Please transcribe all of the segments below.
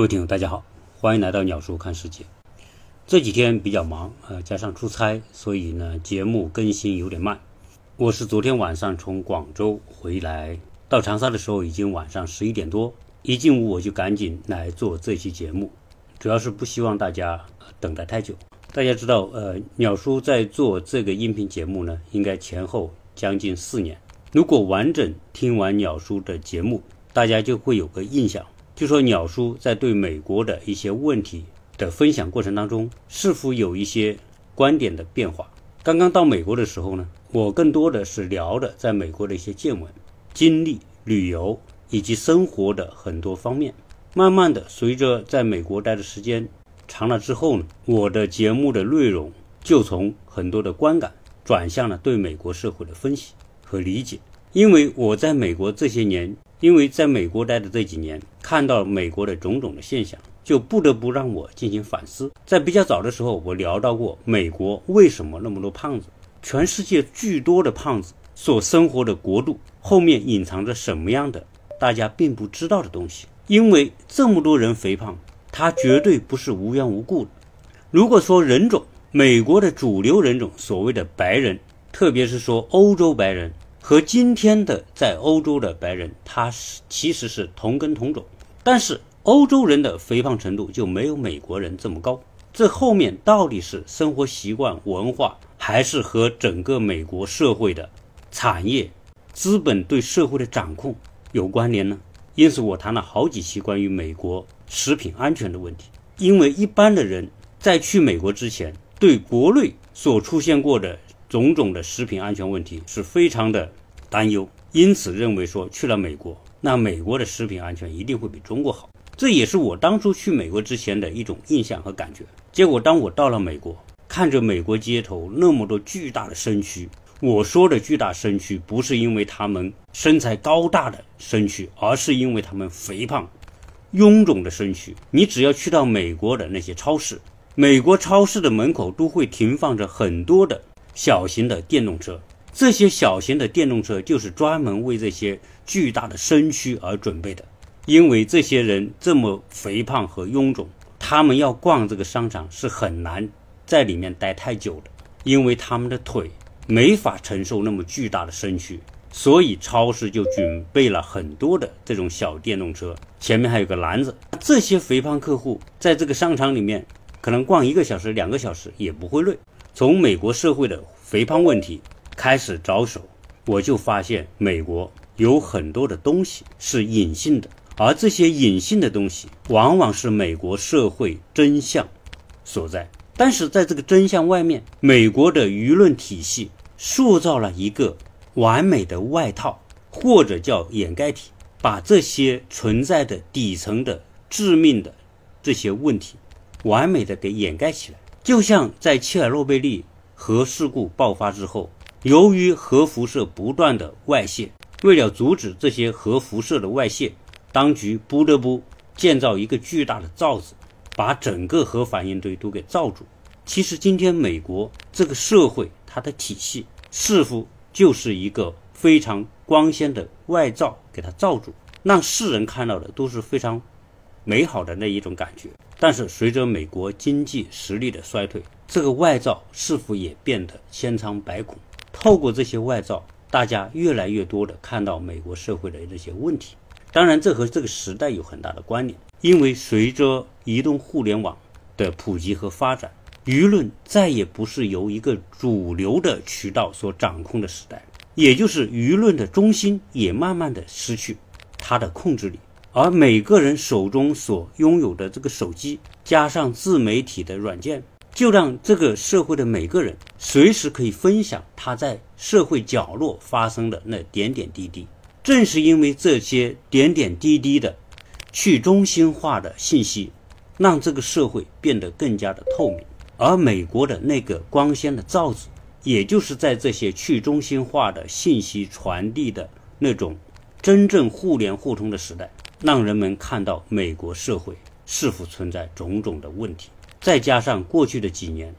各位听友，大家好，欢迎来到鸟叔看世界。这几天比较忙，呃，加上出差，所以呢，节目更新有点慢。我是昨天晚上从广州回来，到长沙的时候已经晚上十一点多，一进屋我就赶紧来做这期节目，主要是不希望大家等待太久。大家知道，呃，鸟叔在做这个音频节目呢，应该前后将近四年。如果完整听完鸟叔的节目，大家就会有个印象。就说鸟叔在对美国的一些问题的分享过程当中，是否有一些观点的变化？刚刚到美国的时候呢，我更多的是聊的在美国的一些见闻、经历、旅游以及生活的很多方面。慢慢的，随着在美国待的时间长了之后呢，我的节目的内容就从很多的观感转向了对美国社会的分析和理解。因为我在美国这些年。因为在美国待的这几年，看到美国的种种的现象，就不得不让我进行反思。在比较早的时候，我聊到过美国为什么那么多胖子，全世界巨多的胖子所生活的国度后面隐藏着什么样的大家并不知道的东西。因为这么多人肥胖，他绝对不是无缘无故的。如果说人种，美国的主流人种，所谓的白人，特别是说欧洲白人。和今天的在欧洲的白人，他是其实是同根同种，但是欧洲人的肥胖程度就没有美国人这么高。这后面到底是生活习惯、文化，还是和整个美国社会的产业、资本对社会的掌控有关联呢？因此，我谈了好几期关于美国食品安全的问题。因为一般的人在去美国之前，对国内所出现过的。种种的食品安全问题是非常的担忧，因此认为说去了美国，那美国的食品安全一定会比中国好。这也是我当初去美国之前的一种印象和感觉。结果当我到了美国，看着美国街头那么多巨大的身躯，我说的巨大身躯不是因为他们身材高大的身躯，而是因为他们肥胖、臃肿的身躯。你只要去到美国的那些超市，美国超市的门口都会停放着很多的。小型的电动车，这些小型的电动车就是专门为这些巨大的身躯而准备的。因为这些人这么肥胖和臃肿，他们要逛这个商场是很难在里面待太久的，因为他们的腿没法承受那么巨大的身躯，所以超市就准备了很多的这种小电动车，前面还有个篮子。这些肥胖客户在这个商场里面可能逛一个小时、两个小时也不会累。从美国社会的肥胖问题开始着手，我就发现美国有很多的东西是隐性的，而这些隐性的东西往往是美国社会真相所在。但是在这个真相外面，美国的舆论体系塑造了一个完美的外套，或者叫掩盖体，把这些存在的底层的致命的这些问题完美的给掩盖起来。就像在切尔诺贝利核事故爆发之后，由于核辐射不断的外泄，为了阻止这些核辐射的外泄，当局不得不建造一个巨大的罩子，把整个核反应堆都给罩住。其实今天美国这个社会它的体系似乎就是一个非常光鲜的外罩，给它罩住，让世人看到的都是非常美好的那一种感觉。但是，随着美国经济实力的衰退，这个外罩是否也变得千疮百孔？透过这些外罩，大家越来越多的看到美国社会的这些问题。当然，这和这个时代有很大的关联，因为随着移动互联网的普及和发展，舆论再也不是由一个主流的渠道所掌控的时代，也就是舆论的中心也慢慢的失去它的控制力。而每个人手中所拥有的这个手机，加上自媒体的软件，就让这个社会的每个人随时可以分享他在社会角落发生的那点点滴滴。正是因为这些点点滴滴的去中心化的信息，让这个社会变得更加的透明。而美国的那个光鲜的罩子，也就是在这些去中心化的信息传递的那种真正互联互通的时代。让人们看到美国社会是否存在种种的问题，再加上过去的几年，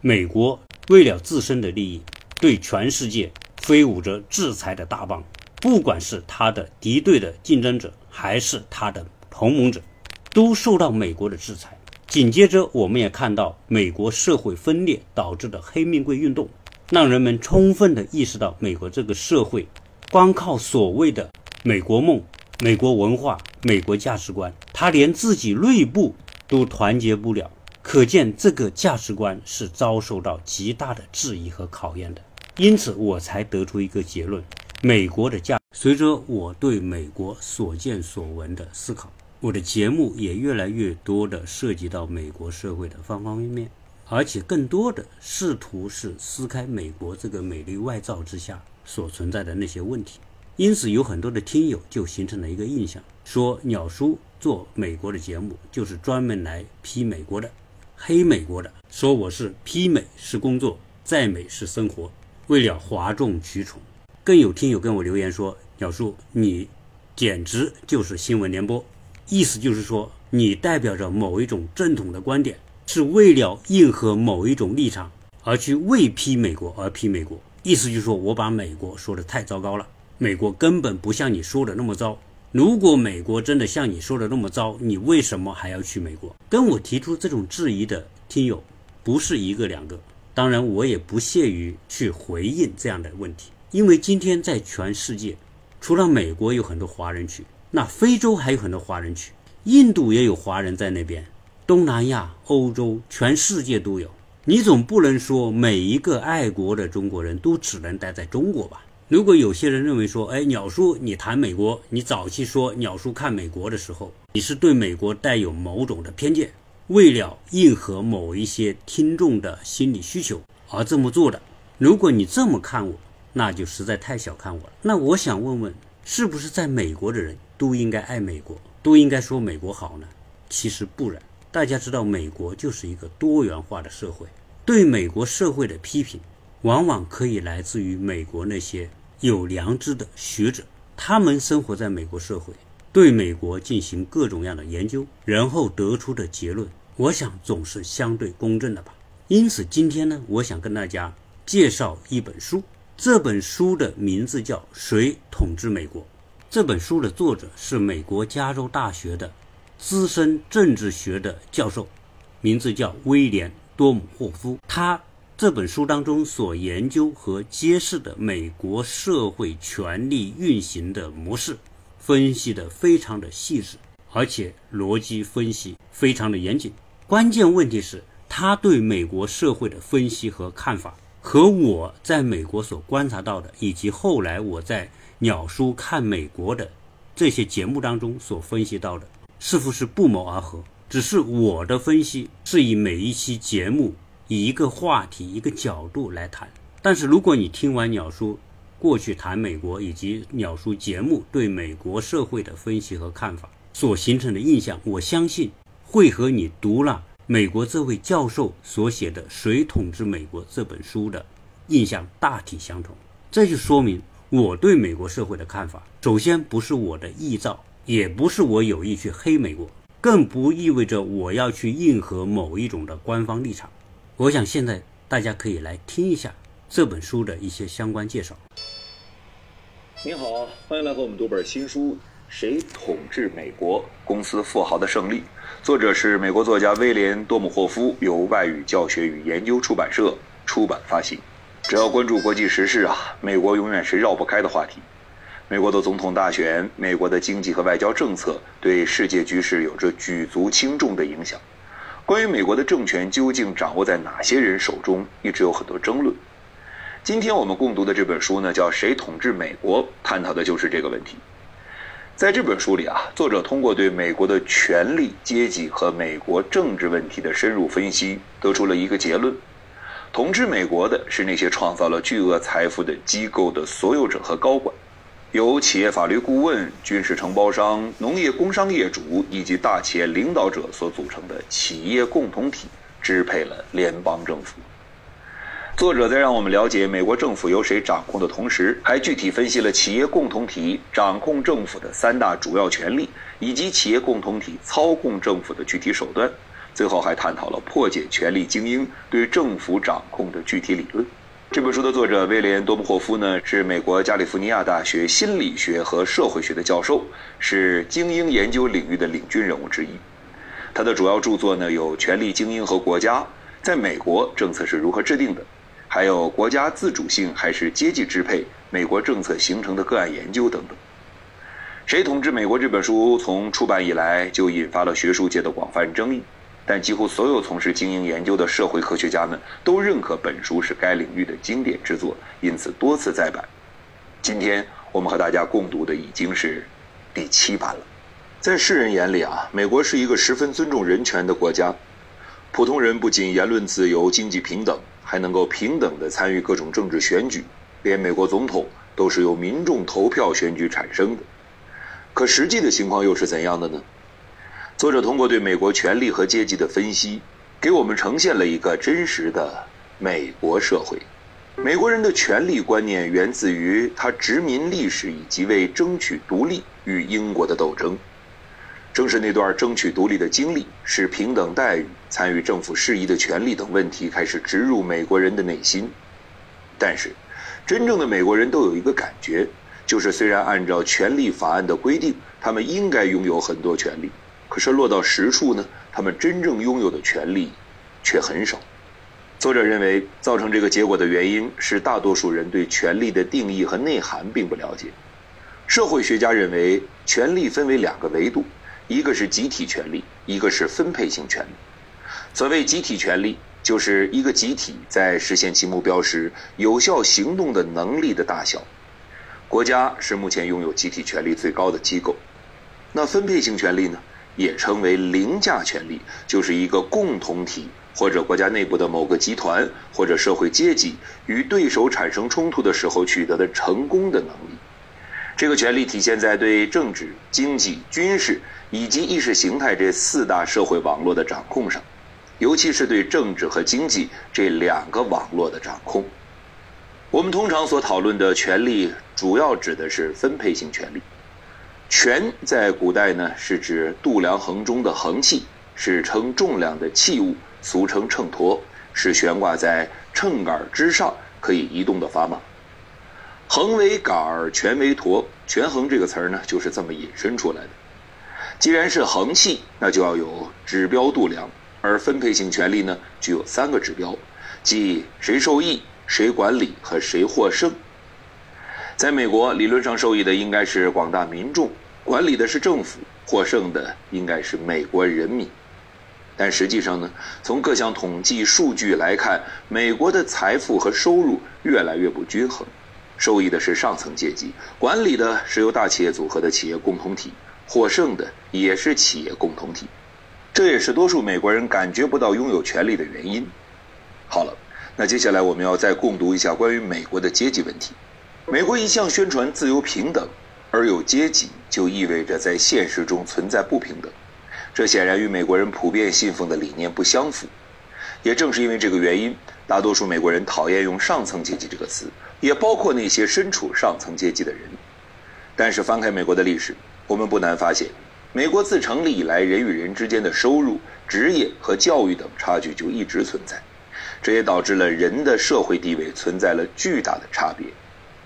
美国为了自身的利益，对全世界挥舞着制裁的大棒，不管是他的敌对的竞争者，还是他的同盟者，都受到美国的制裁。紧接着，我们也看到美国社会分裂导致的黑命贵运动，让人们充分的意识到美国这个社会，光靠所谓的美国梦、美国文化、美国价值观，他连自己内部都团结不了。可见，这个价值观是遭受到极大的质疑和考验的。因此，我才得出一个结论：美国的价。随着我对美国所见所闻的思考，我的节目也越来越多的涉及到美国社会的方方面面，而且更多的试图是撕开美国这个美丽外罩之下所存在的那些问题。因此，有很多的听友就形成了一个印象，说鸟叔做美国的节目就是专门来批美国的。黑美国的说我是批美是工作，在美是生活，为了哗众取宠。更有听友跟我留言说：“鸟叔，你简直就是新闻联播。”意思就是说，你代表着某一种正统的观点，是为了应和某一种立场而去为批美国而批美国。意思就是说我把美国说的太糟糕了，美国根本不像你说的那么糟。如果美国真的像你说的那么糟，你为什么还要去美国？跟我提出这种质疑的听友不是一个两个，当然我也不屑于去回应这样的问题，因为今天在全世界，除了美国有很多华人区，那非洲还有很多华人区，印度也有华人在那边，东南亚、欧洲，全世界都有。你总不能说每一个爱国的中国人都只能待在中国吧？如果有些人认为说，哎，鸟叔，你谈美国，你早期说鸟叔看美国的时候，你是对美国带有某种的偏见，为了应和某一些听众的心理需求而这么做的。如果你这么看我，那就实在太小看我了。那我想问问，是不是在美国的人都应该爱美国，都应该说美国好呢？其实不然。大家知道，美国就是一个多元化的社会，对美国社会的批评，往往可以来自于美国那些。有良知的学者，他们生活在美国社会，对美国进行各种样的研究，然后得出的结论，我想总是相对公正的吧。因此，今天呢，我想跟大家介绍一本书，这本书的名字叫《谁统治美国》。这本书的作者是美国加州大学的资深政治学的教授，名字叫威廉多姆霍夫，他。这本书当中所研究和揭示的美国社会权力运行的模式，分析的非常的细致，而且逻辑分析非常的严谨。关键问题是，他对美国社会的分析和看法，和我在美国所观察到的，以及后来我在鸟叔看美国的这些节目当中所分析到的，似乎是不谋而合。只是我的分析是以每一期节目。以一个话题、一个角度来谈，但是如果你听完鸟叔过去谈美国以及鸟叔节目对美国社会的分析和看法所形成的印象，我相信会和你读了美国这位教授所写的《谁统治美国》这本书的印象大体相同。这就说明我对美国社会的看法，首先不是我的臆造，也不是我有意去黑美国，更不意味着我要去应和某一种的官方立场。我想现在大家可以来听一下这本书的一些相关介绍。您好，欢迎来和我们读本新书《谁统治美国？公司富豪的胜利》，作者是美国作家威廉·多姆霍夫，由外语教学与研究出版社出版发行。只要关注国际时事啊，美国永远是绕不开的话题。美国的总统大选，美国的经济和外交政策，对世界局势有着举足轻重的影响。关于美国的政权究竟掌握在哪些人手中，一直有很多争论。今天我们共读的这本书呢，叫《谁统治美国》，探讨的就是这个问题。在这本书里啊，作者通过对美国的权力阶级和美国政治问题的深入分析，得出了一个结论：统治美国的是那些创造了巨额财富的机构的所有者和高管。由企业法律顾问、军事承包商、农业工商业主以及大企业领导者所组成的企业共同体支配了联邦政府。作者在让我们了解美国政府由谁掌控的同时，还具体分析了企业共同体掌控政府的三大主要权利，以及企业共同体操控政府的具体手段。最后还探讨了破解权力精英对政府掌控的具体理论。这本书的作者威廉多姆霍夫呢，是美国加利福尼亚大学心理学和社会学的教授，是精英研究领域的领军人物之一。他的主要著作呢有《权力精英和国家》，在美国政策是如何制定的，还有《国家自主性还是阶级支配：美国政策形成的个案研究》等等。谁统治美国这本书从出版以来就引发了学术界的广泛争议，但几乎所有从事经营研究的社会科学家们都认可本书是该领域的经典之作，因此多次再版。今天我们和大家共读的已经是第七版了。在世人眼里啊，美国是一个十分尊重人权的国家，普通人不仅言论自由、经济平等，还能够平等地参与各种政治选举，连美国总统都是由民众投票选举产生的。可实际的情况又是怎样的呢？作者通过对美国权力和阶级的分析，给我们呈现了一个真实的美国社会。美国人的权力观念源自于他殖民历史以及为争取独立与英国的斗争。正是那段争取独立的经历，使平等待遇、参与政府事宜的权利等问题开始植入美国人的内心。但是，真正的美国人都有一个感觉。就是虽然按照权利法案的规定，他们应该拥有很多权利，可是落到实处呢，他们真正拥有的权利却很少。作者认为，造成这个结果的原因是大多数人对权力的定义和内涵并不了解。社会学家认为，权力分为两个维度，一个是集体权利，一个是分配性权利。所谓集体权利，就是一个集体在实现其目标时有效行动的能力的大小。国家是目前拥有集体权力最高的机构，那分配性权力呢，也称为凌驾权力，就是一个共同体或者国家内部的某个集团或者社会阶级与对手产生冲突的时候取得的成功的能力。这个权力体现在对政治、经济、军事以及意识形态这四大社会网络的掌控上，尤其是对政治和经济这两个网络的掌控。我们通常所讨论的权利，主要指的是分配性权利。权在古代呢，是指度量衡中的衡器，是称重量的器物，俗称秤砣，是悬挂在秤杆之上可以移动的砝码。衡为杆儿，权为砣，权衡这个词儿呢，就是这么引申出来的。既然是衡器，那就要有指标度量，而分配性权利呢，具有三个指标，即谁受益。谁管理和谁获胜？在美国，理论上受益的应该是广大民众，管理的是政府，获胜的应该是美国人民。但实际上呢，从各项统计数据来看，美国的财富和收入越来越不均衡，受益的是上层阶级，管理的是由大企业组合的企业共同体，获胜的也是企业共同体。这也是多数美国人感觉不到拥有权利的原因。好了。那接下来我们要再共读一下关于美国的阶级问题。美国一向宣传自由平等，而有阶级就意味着在现实中存在不平等，这显然与美国人普遍信奉的理念不相符。也正是因为这个原因，大多数美国人讨厌用上层阶级这个词，也包括那些身处上层阶级的人。但是翻开美国的历史，我们不难发现，美国自成立以来，人与人之间的收入、职业和教育等差距就一直存在。这也导致了人的社会地位存在了巨大的差别，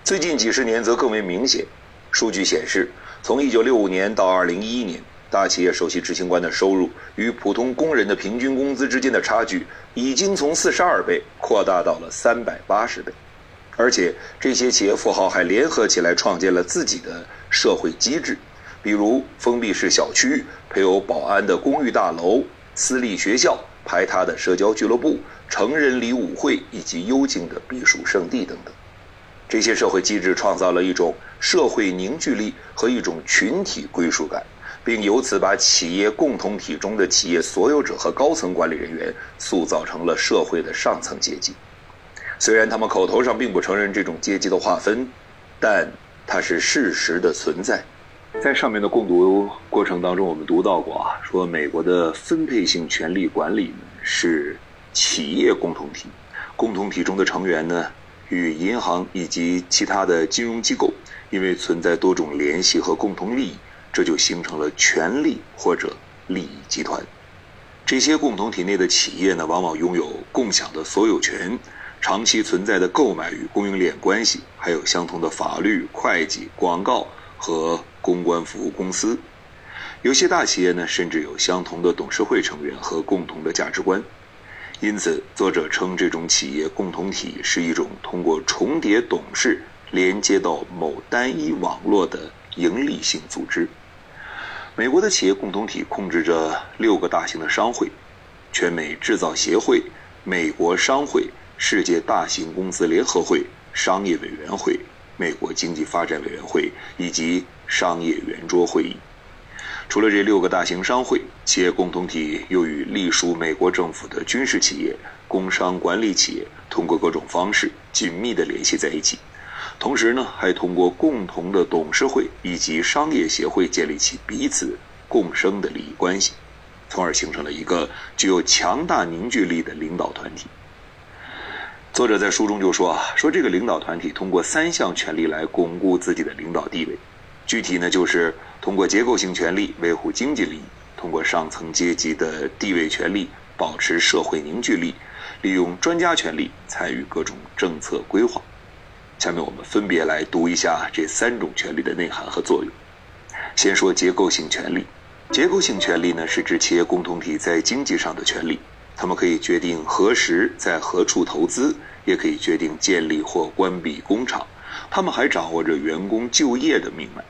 最近几十年则更为明显。数据显示，从1965年到2011年，大企业首席执行官的收入与普通工人的平均工资之间的差距已经从42倍扩大到了380倍，而且这些企业富豪还联合起来创建了自己的社会机制，比如封闭式小区、配有保安的公寓大楼、私立学校、排他的社交俱乐部。成人礼舞会以及幽静的避暑胜地等等，这些社会机制创造了一种社会凝聚力和一种群体归属感，并由此把企业共同体中的企业所有者和高层管理人员塑造成了社会的上层阶级。虽然他们口头上并不承认这种阶级的划分，但它是事实的存在。在上面的共读过程当中，我们读到过啊，说美国的分配性权力管理是。企业共同体，共同体中的成员呢，与银行以及其他的金融机构，因为存在多种联系和共同利益，这就形成了权力或者利益集团。这些共同体内的企业呢，往往拥有共享的所有权、长期存在的购买与供应链关系，还有相同的法律、会计、广告和公关服务公司。有些大企业呢，甚至有相同的董事会成员和共同的价值观。因此，作者称这种企业共同体是一种通过重叠董事连接到某单一网络的盈利性组织。美国的企业共同体控制着六个大型的商会：全美制造协会、美国商会、世界大型公司联合会、商业委员会、美国经济发展委员会以及商业圆桌会议。除了这六个大型商会，企业共同体又与隶属美国政府的军事企业、工商管理企业通过各种方式紧密地联系在一起，同时呢，还通过共同的董事会以及商业协会建立起彼此共生的利益关系，从而形成了一个具有强大凝聚力的领导团体。作者在书中就说啊，说这个领导团体通过三项权力来巩固自己的领导地位。具体呢，就是通过结构性权力维护经济利益，通过上层阶级的地位权力保持社会凝聚力，利用专家权力参与各种政策规划。下面我们分别来读一下这三种权力的内涵和作用。先说结构性权力，结构性权力呢是指企业共同体在经济上的权利，他们可以决定何时在何处投资，也可以决定建立或关闭工厂，他们还掌握着员工就业的命脉。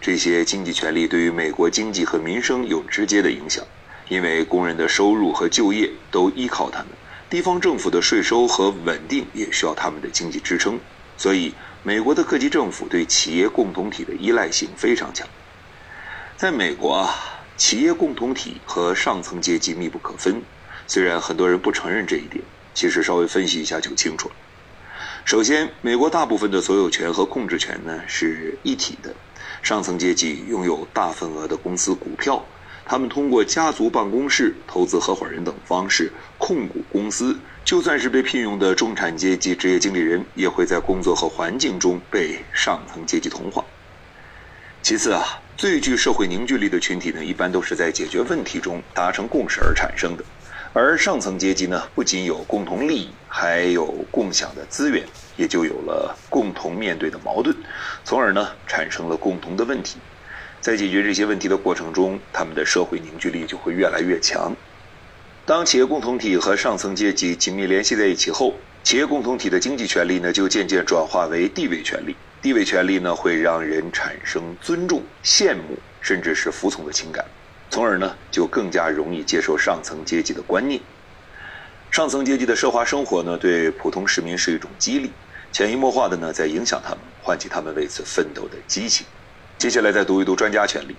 这些经济权利对于美国经济和民生有直接的影响，因为工人的收入和就业都依靠他们，地方政府的税收和稳定也需要他们的经济支撑，所以美国的各级政府对企业共同体的依赖性非常强。在美国啊，企业共同体和上层阶级密不可分，虽然很多人不承认这一点，其实稍微分析一下就清楚了。首先，美国大部分的所有权和控制权呢是一体的。上层阶级拥有大份额的公司股票，他们通过家族办公室、投资合伙人等方式控股公司。就算是被聘用的中产阶级职业经理人，也会在工作和环境中被上层阶级同化。其次啊，最具社会凝聚力的群体呢，一般都是在解决问题中达成共识而产生的。而上层阶级呢，不仅有共同利益，还有共享的资源。也就有了共同面对的矛盾，从而呢产生了共同的问题。在解决这些问题的过程中，他们的社会凝聚力就会越来越强。当企业共同体和上层阶级紧密联系在一起后，企业共同体的经济权利呢就渐渐转化为地位权利。地位权利呢会让人产生尊重、羡慕，甚至是服从的情感，从而呢就更加容易接受上层阶级的观念。上层阶级的奢华生活呢，对普通市民是一种激励。潜移默化的呢，在影响他们，唤起他们为此奋斗的激情。接下来再读一读专家权利。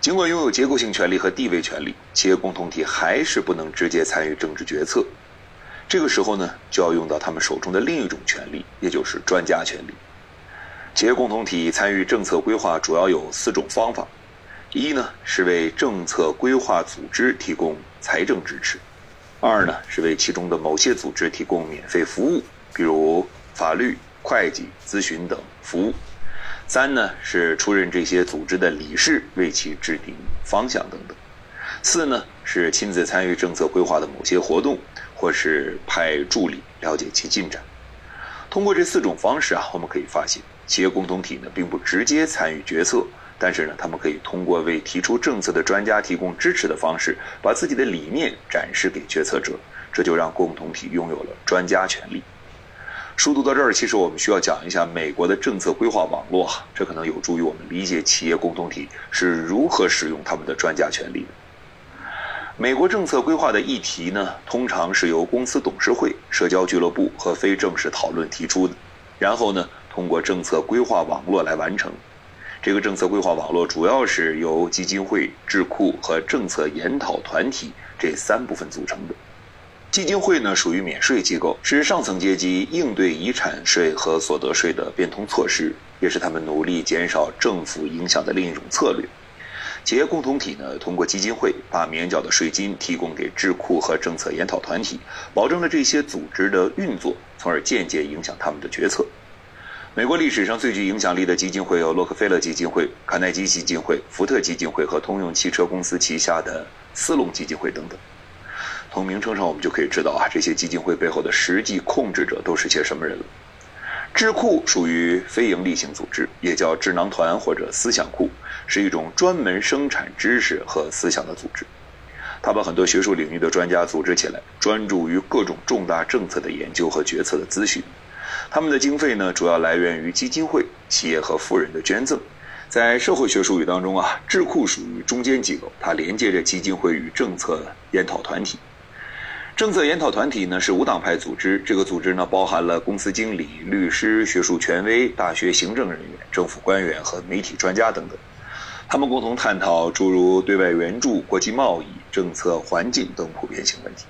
尽管拥有结构性权利和地位权利，企业共同体还是不能直接参与政治决策。这个时候呢，就要用到他们手中的另一种权利，也就是专家权利。企业共同体参与政策规划主要有四种方法：一呢是为政策规划组织提供财政支持；二呢是为其中的某些组织提供免费服务，比如。法律、会计、咨询等服务。三呢是出任这些组织的理事，为其制定方向等等。四呢是亲自参与政策规划的某些活动，或是派助理了解其进展。通过这四种方式啊，我们可以发现，企业共同体呢并不直接参与决策，但是呢，他们可以通过为提出政策的专家提供支持的方式，把自己的理念展示给决策者，这就让共同体拥有了专家权利。书读到这儿，其实我们需要讲一下美国的政策规划网络，这可能有助于我们理解企业共同体是如何使用他们的专家权利的。美国政策规划的议题呢，通常是由公司董事会、社交俱乐部和非正式讨论提出的，然后呢，通过政策规划网络来完成。这个政策规划网络主要是由基金会、智库和政策研讨团体这三部分组成的。基金会呢属于免税机构，是上层阶级应对遗产税和所得税的变通措施，也是他们努力减少政府影响的另一种策略。企业共同体呢通过基金会把免缴的税金提供给智库和政策研讨团体，保证了这些组织的运作，从而间接影响他们的决策。美国历史上最具影响力的基金会有洛克菲勒基金会、卡耐基基金会、福特基金会和通用汽车公司旗下的斯隆基金会等等。从名称上，我们就可以知道啊，这些基金会背后的实际控制者都是些什么人了。智库属于非营利性组织，也叫智囊团或者思想库，是一种专门生产知识和思想的组织。他把很多学术领域的专家组织起来，专注于各种重大政策的研究和决策的咨询。他们的经费呢，主要来源于基金会、企业和富人的捐赠。在社会学术语当中啊，智库属于中间机构，它连接着基金会与政策研讨团体。政策研讨团体呢是无党派组织，这个组织呢包含了公司经理、律师、学术权威、大学行政人员、政府官员和媒体专家等等。他们共同探讨诸如对外援助、国际贸易、政策环境等普遍性问题。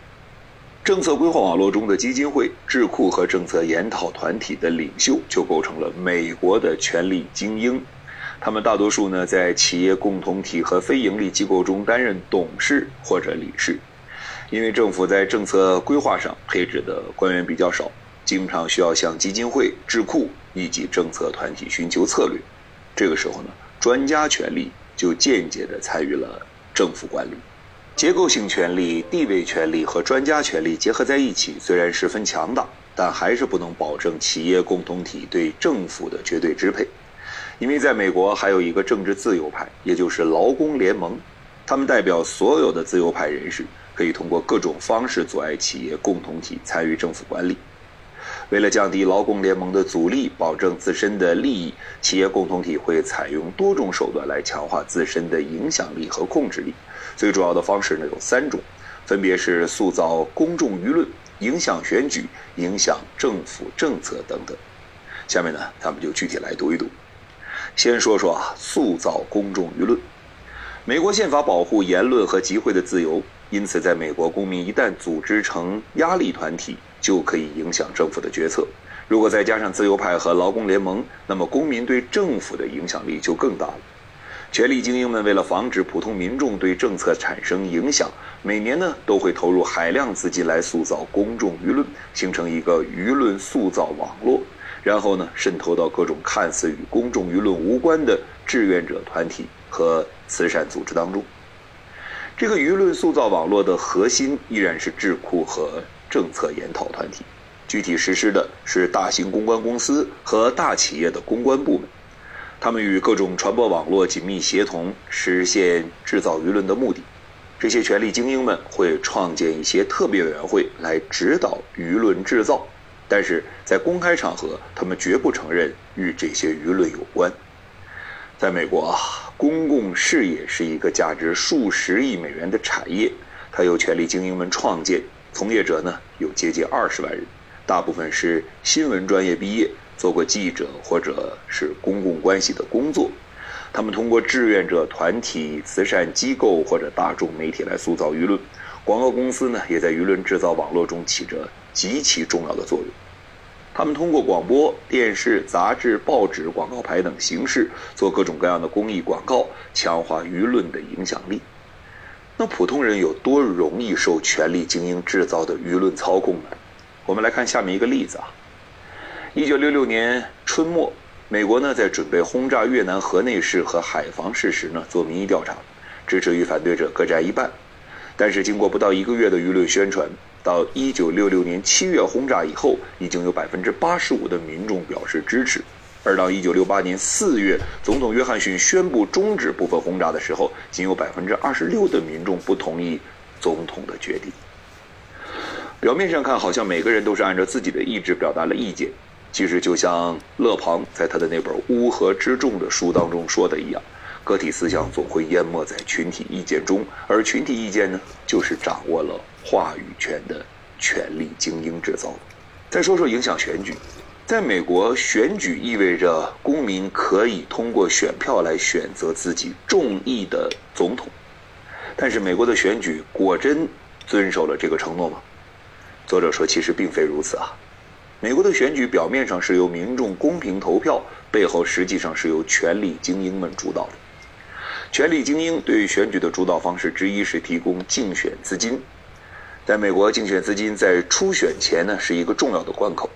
政策规划网络中的基金会、智库和政策研讨团体的领袖就构成了美国的权力精英。他们大多数呢在企业共同体和非营利机构中担任董事或者理事，因为政府在政策规划上配置的官员比较少，经常需要向基金会、智库以及政策团体寻求策略。这个时候呢，专家权力就间接地参与了政府管理。结构性权力、地位权力和专家权力结合在一起，虽然十分强大，但还是不能保证企业共同体对政府的绝对支配。因为在美国还有一个政治自由派，也就是劳工联盟，他们代表所有的自由派人士，可以通过各种方式阻碍企业共同体参与政府管理。为了降低劳工联盟的阻力，保证自身的利益，企业共同体会采用多种手段来强化自身的影响力和控制力。最主要的方式呢有三种，分别是塑造公众舆论、影响选举、影响政府政策等等。下面呢，咱们就具体来读一读。先说说啊，塑造公众舆论。美国宪法保护言论和集会的自由，因此在美国，公民一旦组织成压力团体，就可以影响政府的决策。如果再加上自由派和劳工联盟，那么公民对政府的影响力就更大了。权力精英们为了防止普通民众对政策产生影响，每年呢都会投入海量资金来塑造公众舆论，形成一个舆论塑造网络。然后呢，渗透到各种看似与公众舆论无关的志愿者团体和慈善组织当中。这个舆论塑造网络的核心依然是智库和政策研讨团体，具体实施的是大型公关公司和大企业的公关部门。他们与各种传播网络紧密协同，实现制造舆论的目的。这些权力精英们会创建一些特别委员会来指导舆论制造。但是在公开场合，他们绝不承认与这些舆论有关。在美国啊，公共事业是一个价值数十亿美元的产业，它由权力精英们创建，从业者呢有接近二十万人，大部分是新闻专业毕业，做过记者或者是公共关系的工作。他们通过志愿者团体、慈善机构或者大众媒体来塑造舆论。广告公司呢，也在舆论制造网络中起着。极其重要的作用。他们通过广播电视、杂志、报纸、广告牌等形式做各种各样的公益广告，强化舆论的影响力。那普通人有多容易受权力精英制造的舆论操控呢？我们来看下面一个例子啊。一九六六年春末，美国呢在准备轰炸越南河内市和海防市时呢做民意调查，支持与反对者各占一半。但是经过不到一个月的舆论宣传。到一九六六年七月轰炸以后，已经有百分之八十五的民众表示支持；而到一九六八年四月，总统约翰逊宣布终止部分轰炸的时候，仅有百分之二十六的民众不同意总统的决定。表面上看，好像每个人都是按照自己的意志表达了意见，其实就像勒庞在他的那本《乌合之众》的书当中说的一样。个体思想总会淹没在群体意见中，而群体意见呢，就是掌握了话语权的权力精英制造。再说说影响选举，在美国，选举意味着公民可以通过选票来选择自己中意的总统。但是，美国的选举果真遵守了这个承诺吗？作者说，其实并非如此啊。美国的选举表面上是由民众公平投票，背后实际上是由权力精英们主导的。权力精英对选举的主导方式之一是提供竞选资金。在美国，竞选资金在初选前呢是一个重要的关口。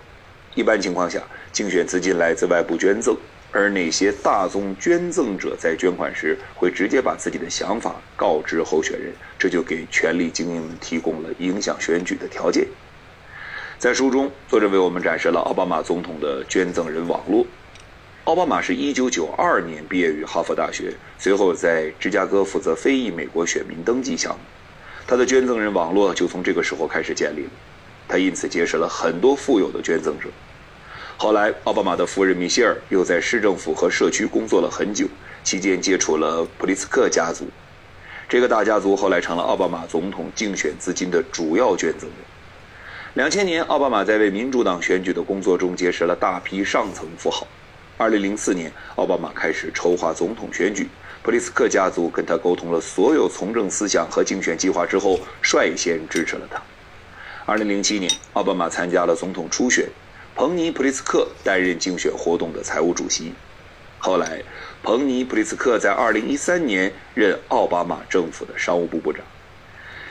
一般情况下，竞选资金来自外部捐赠，而那些大宗捐赠者在捐款时会直接把自己的想法告知候选人，这就给权力精英们提供了影响选举的条件。在书中，作者为我们展示了奥巴马总统的捐赠人网络。奥巴马是一九九二年毕业于哈佛大学，随后在芝加哥负责非裔美国选民登记项目。他的捐赠人网络就从这个时候开始建立了，他因此结识了很多富有的捐赠者。后来，奥巴马的夫人米歇尔又在市政府和社区工作了很久，期间接触了普利斯克家族。这个大家族后来成了奥巴马总统竞选资金的主要捐赠人。两千年，奥巴马在为民主党选举的工作中结识了大批上层富豪。二零零四年，奥巴马开始筹划总统选举，普利斯克家族跟他沟通了所有从政思想和竞选计划之后，率先支持了他。二零零七年，奥巴马参加了总统初选，彭尼·普利斯克担任竞选活动的财务主席。后来，彭尼·普利斯克在二零一三年任奥巴马政府的商务部部长。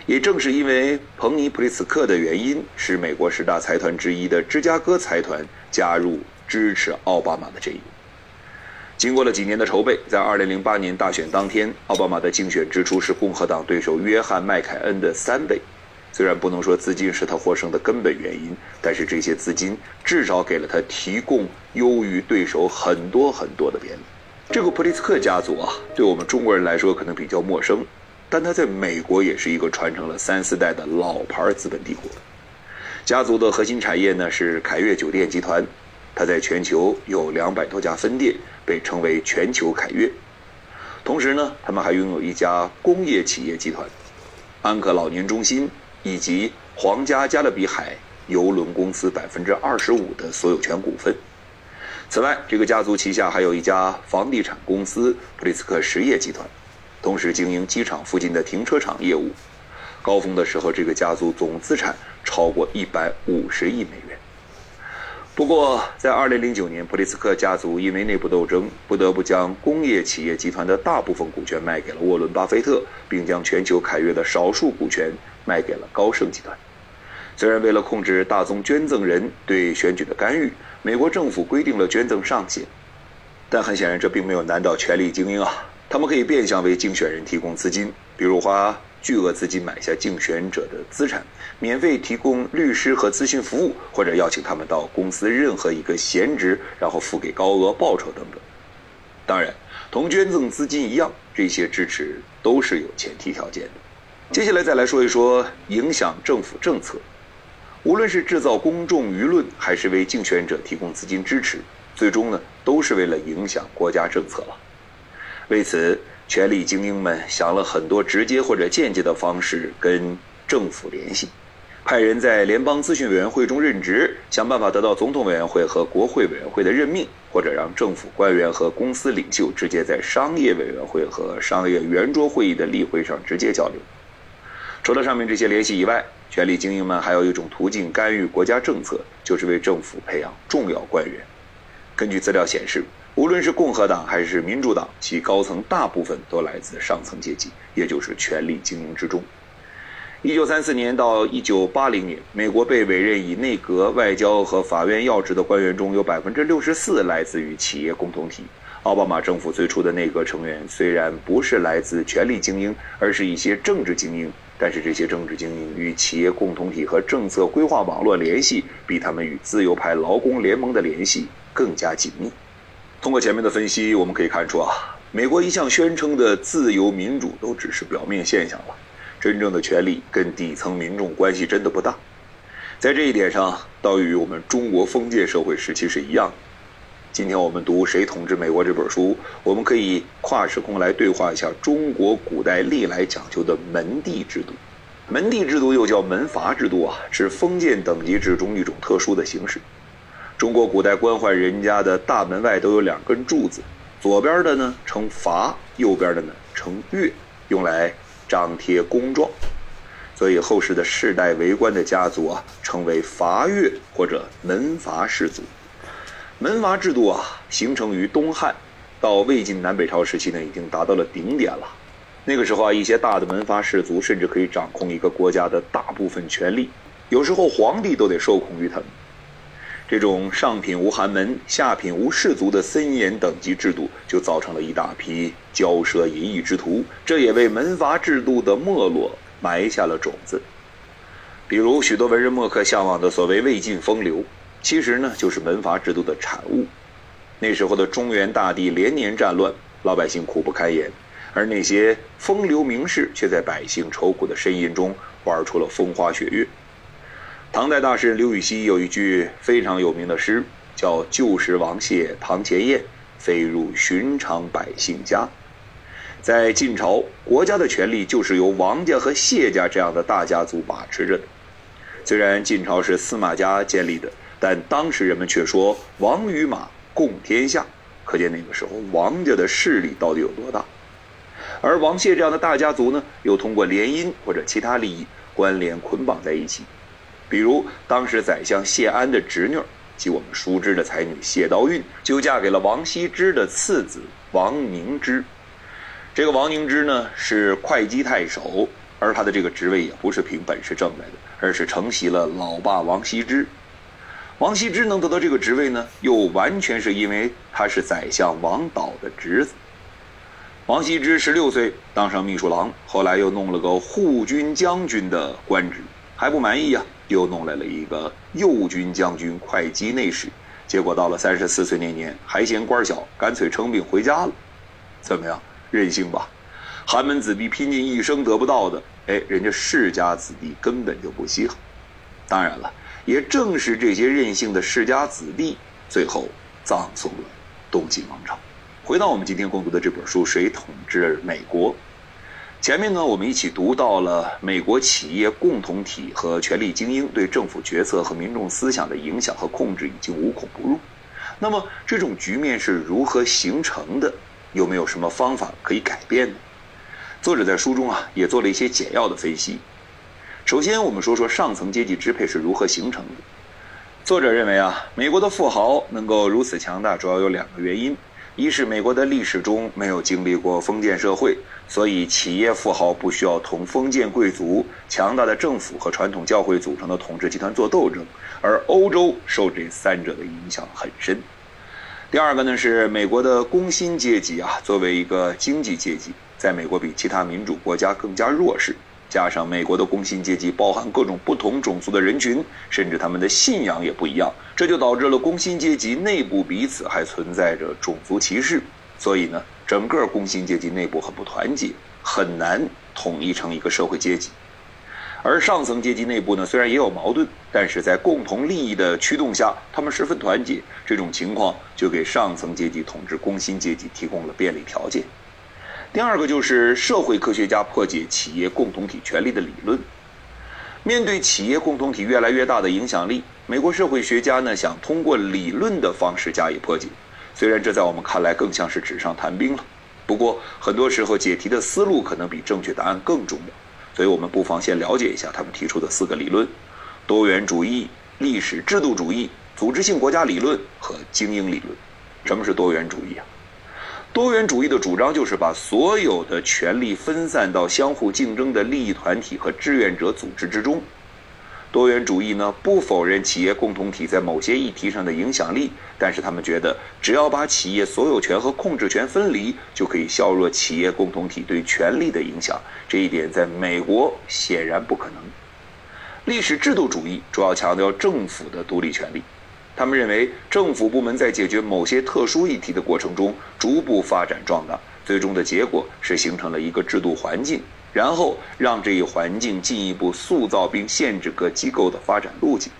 也正是因为彭尼·普利斯克的原因，使美国十大财团之一的芝加哥财团加入。支持奥巴马的阵营。经过了几年的筹备，在2008年大选当天，奥巴马的竞选支出是共和党对手约翰·麦凯恩的三倍。虽然不能说资金是他获胜的根本原因，但是这些资金至少给了他提供优于对手很多很多的便利。这个普利斯克家族啊，对我们中国人来说可能比较陌生，但他在美国也是一个传承了三四代的老牌资本帝国。家族的核心产业呢是凯悦酒店集团。它在全球有两百多家分店，被称为全球凯悦。同时呢，他们还拥有一家工业企业集团——安克老年中心，以及皇家加勒比海邮轮公司百分之二十五的所有权股份。此外，这个家族旗下还有一家房地产公司——普利斯克实业集团，同时经营机场附近的停车场业务。高峰的时候，这个家族总资产超过一百五十亿美元。不过，在2009年，普利斯克家族因为内部斗争，不得不将工业企业集团的大部分股权卖给了沃伦·巴菲特，并将全球凯悦的少数股权卖给了高盛集团。虽然为了控制大宗捐赠人对选举的干预，美国政府规定了捐赠上限，但很显然，这并没有难倒权力精英啊！他们可以变相为竞选人提供资金，比如花。巨额资金买下竞选者的资产，免费提供律师和咨询服务，或者邀请他们到公司任何一个闲职，然后付给高额报酬等等。当然，同捐赠资金一样，这些支持都是有前提条件的。接下来再来说一说影响政府政策，无论是制造公众舆论，还是为竞选者提供资金支持，最终呢，都是为了影响国家政策了。为此。权力精英们想了很多直接或者间接的方式跟政府联系，派人在联邦咨询委员会中任职，想办法得到总统委员会和国会委员会的任命，或者让政府官员和公司领袖直接在商业委员会和商业圆桌会议的例会上直接交流。除了上面这些联系以外，权力精英们还有一种途径干预国家政策，就是为政府培养重要官员。根据资料显示。无论是共和党还是民主党，其高层大部分都来自上层阶级，也就是权力精英之中。一九三四年到一九八零年，美国被委任以内阁、外交和法院要职的官员中有百分之六十四来自于企业共同体。奥巴马政府最初的内阁成员虽然不是来自权力精英，而是一些政治精英，但是这些政治精英与企业共同体和政策规划网络联系，比他们与自由派劳工联盟的联系更加紧密。通过前面的分析，我们可以看出啊，美国一向宣称的自由民主都只是表面现象了，真正的权力跟底层民众关系真的不大。在这一点上，倒与我们中国封建社会时期是一样的。今天我们读《谁统治美国》这本书，我们可以跨时空来对话一下中国古代历来讲究的门第制度。门第制度又叫门阀制度啊，是封建等级制中一种特殊的形式。中国古代官宦人家的大门外都有两根柱子，左边的呢称阀，右边的呢称岳，用来张贴公状。所以后世的世代为官的家族啊，称为阀岳或者门阀氏族。门阀制度啊，形成于东汉，到魏晋南北朝时期呢，已经达到了顶点了。那个时候啊，一些大的门阀氏族甚至可以掌控一个国家的大部分权力，有时候皇帝都得受控于他们。这种上品无寒门，下品无士族的森严等级制度，就造成了一大批骄奢淫逸之徒，这也为门阀制度的没落埋下了种子。比如许多文人墨客向往的所谓魏晋风流，其实呢就是门阀制度的产物。那时候的中原大地连年战乱，老百姓苦不堪言，而那些风流名士却在百姓愁苦的呻吟中玩出了风花雪月。唐代大诗人刘禹锡有一句非常有名的诗，叫“旧时王谢堂前燕，飞入寻常百姓家”。在晋朝，国家的权力就是由王家和谢家这样的大家族把持着的。虽然晋朝是司马家建立的，但当时人们却说王与马共天下，可见那个时候王家的势力到底有多大。而王谢这样的大家族呢，又通过联姻或者其他利益关联捆绑在一起。比如当时宰相谢安的侄女，即我们熟知的才女谢道韫，就嫁给了王羲之的次子王凝之。这个王凝之呢是会稽太守，而他的这个职位也不是凭本事挣来的，而是承袭了老爸王羲之。王羲之能得到这个职位呢，又完全是因为他是宰相王导的侄子。王羲之十六岁当上秘书郎，后来又弄了个护军将军的官职，还不满意呀，又弄来了一个右军将军、会稽内史。结果到了三十四岁那年，还嫌官小，干脆称病回家了。怎么样？任性吧，寒门子弟拼尽一生得不到的，哎，人家世家子弟根本就不稀罕。当然了，也正是这些任性的世家子弟，最后葬送了东晋王朝。回到我们今天共读的这本书《谁统治美国》，前面呢，我们一起读到了美国企业共同体和权力精英对政府决策和民众思想的影响和控制已经无孔不入。那么，这种局面是如何形成的？有没有什么方法可以改变呢？作者在书中啊也做了一些简要的分析。首先，我们说说上层阶级支配是如何形成的。作者认为啊，美国的富豪能够如此强大，主要有两个原因：一是美国的历史中没有经历过封建社会，所以企业富豪不需要同封建贵族、强大的政府和传统教会组成的统治集团做斗争，而欧洲受这三者的影响很深。第二个呢是美国的工薪阶级啊，作为一个经济阶级，在美国比其他民主国家更加弱势。加上美国的工薪阶级包含各种不同种族的人群，甚至他们的信仰也不一样，这就导致了工薪阶级内部彼此还存在着种族歧视。所以呢，整个工薪阶级内部很不团结，很难统一成一个社会阶级。而上层阶级内部呢，虽然也有矛盾，但是在共同利益的驱动下，他们十分团结。这种情况就给上层阶级统治工薪阶级提供了便利条件。第二个就是社会科学家破解企业共同体权力的理论。面对企业共同体越来越大的影响力，美国社会学家呢想通过理论的方式加以破解。虽然这在我们看来更像是纸上谈兵了，不过很多时候解题的思路可能比正确答案更重要。所以我们不妨先了解一下他们提出的四个理论：多元主义、历史制度主义、组织性国家理论和精英理论。什么是多元主义啊？多元主义的主张就是把所有的权力分散到相互竞争的利益团体和志愿者组织之中。多元主义呢，不否认企业共同体在某些议题上的影响力，但是他们觉得，只要把企业所有权和控制权分离，就可以削弱企业共同体对权力的影响。这一点在美国显然不可能。历史制度主义主要强调政府的独立权利，他们认为政府部门在解决某些特殊议题的过程中逐步发展壮大，最终的结果是形成了一个制度环境。然后让这一环境进一步塑造并限制各机构的发展路径，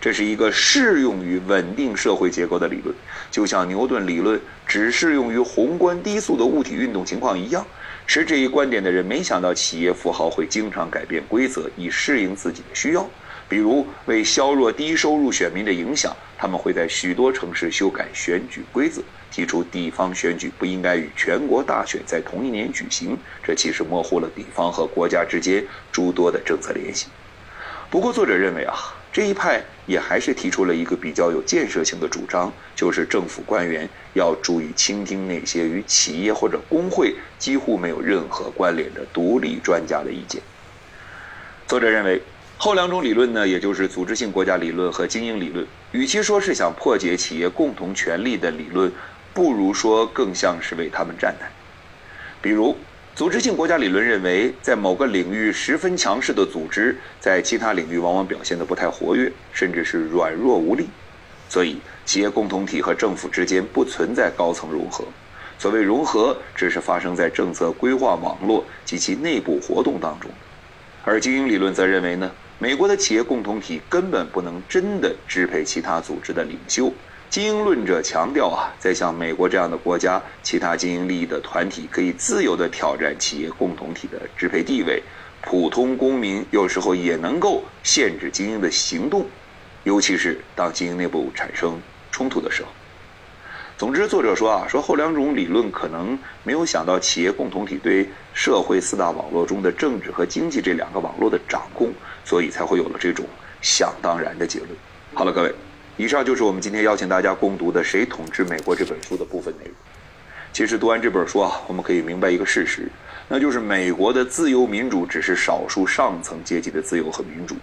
这是一个适用于稳定社会结构的理论，就像牛顿理论只适用于宏观低速的物体运动情况一样。持这一观点的人没想到，企业富豪会经常改变规则以适应自己的需要，比如为削弱低收入选民的影响，他们会在许多城市修改选举规则。提出地方选举不应该与全国大选在同一年举行，这其实模糊了地方和国家之间诸多的政策联系。不过，作者认为啊，这一派也还是提出了一个比较有建设性的主张，就是政府官员要注意倾听那些与企业或者工会几乎没有任何关联的独立专家的意见。作者认为，后两种理论呢，也就是组织性国家理论和精英理论，与其说是想破解企业共同权利的理论。不如说更像是为他们站台。比如，组织性国家理论认为，在某个领域十分强势的组织，在其他领域往往表现得不太活跃，甚至是软弱无力。所以，企业共同体和政府之间不存在高层融合。所谓融合，只是发生在政策规划网络及其内部活动当中。而精英理论则认为呢，美国的企业共同体根本不能真的支配其他组织的领袖。精英论者强调啊，在像美国这样的国家，其他精英利益的团体可以自由地挑战企业共同体的支配地位，普通公民有时候也能够限制精英的行动，尤其是当精英内部产生冲突的时候。总之，作者说啊，说后两种理论可能没有想到企业共同体对社会四大网络中的政治和经济这两个网络的掌控，所以才会有了这种想当然的结论。好了，各位。以上就是我们今天邀请大家共读的《谁统治美国》这本书的部分内容。其实读完这本书啊，我们可以明白一个事实，那就是美国的自由民主只是少数上层阶级的自由和民主，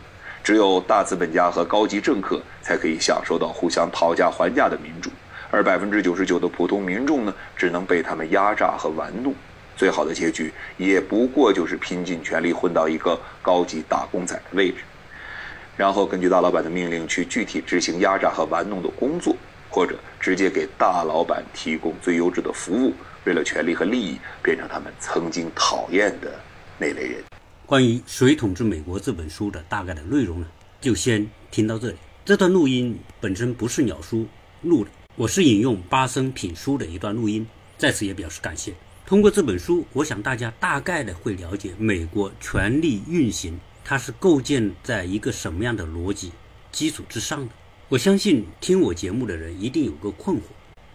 只有大资本家和高级政客才可以享受到互相讨价还价的民主，而百分之九十九的普通民众呢，只能被他们压榨和玩弄。最好的结局也不过就是拼尽全力混到一个高级打工仔的位置。然后根据大老板的命令去具体执行压榨和玩弄的工作，或者直接给大老板提供最优质的服务，为了权力和利益，变成他们曾经讨厌的那类人。关于《谁统治美国》这本书的大概的内容呢，就先听到这里。这段录音本身不是鸟叔录的，我是引用巴生品书的一段录音，在此也表示感谢。通过这本书，我想大家大概的会了解美国权力运行。它是构建在一个什么样的逻辑基础之上的？我相信听我节目的人一定有个困惑，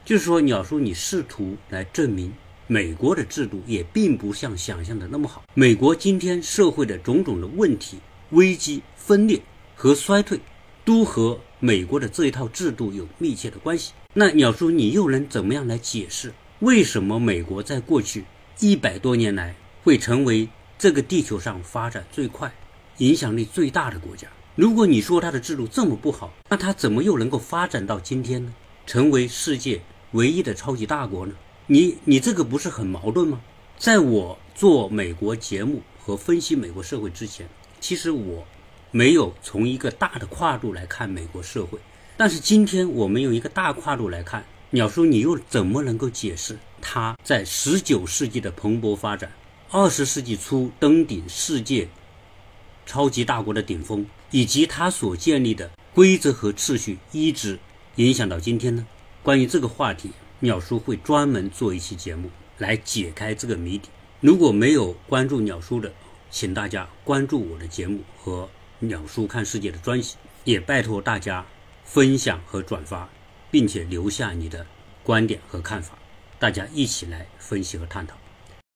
就是说，鸟叔，你试图来证明美国的制度也并不像想象的那么好。美国今天社会的种种的问题、危机、分裂和衰退，都和美国的这一套制度有密切的关系。那鸟叔，你又能怎么样来解释为什么美国在过去一百多年来会成为这个地球上发展最快？影响力最大的国家，如果你说它的制度这么不好，那它怎么又能够发展到今天呢？成为世界唯一的超级大国呢？你你这个不是很矛盾吗？在我做美国节目和分析美国社会之前，其实我没有从一个大的跨度来看美国社会。但是今天我们用一个大跨度来看，鸟叔，你又怎么能够解释它在十九世纪的蓬勃发展，二十世纪初登顶世界？超级大国的顶峰，以及他所建立的规则和秩序，一直影响到今天呢？关于这个话题，鸟叔会专门做一期节目来解开这个谜底。如果没有关注鸟叔的，请大家关注我的节目和鸟叔看世界的专辑，也拜托大家分享和转发，并且留下你的观点和看法，大家一起来分析和探讨。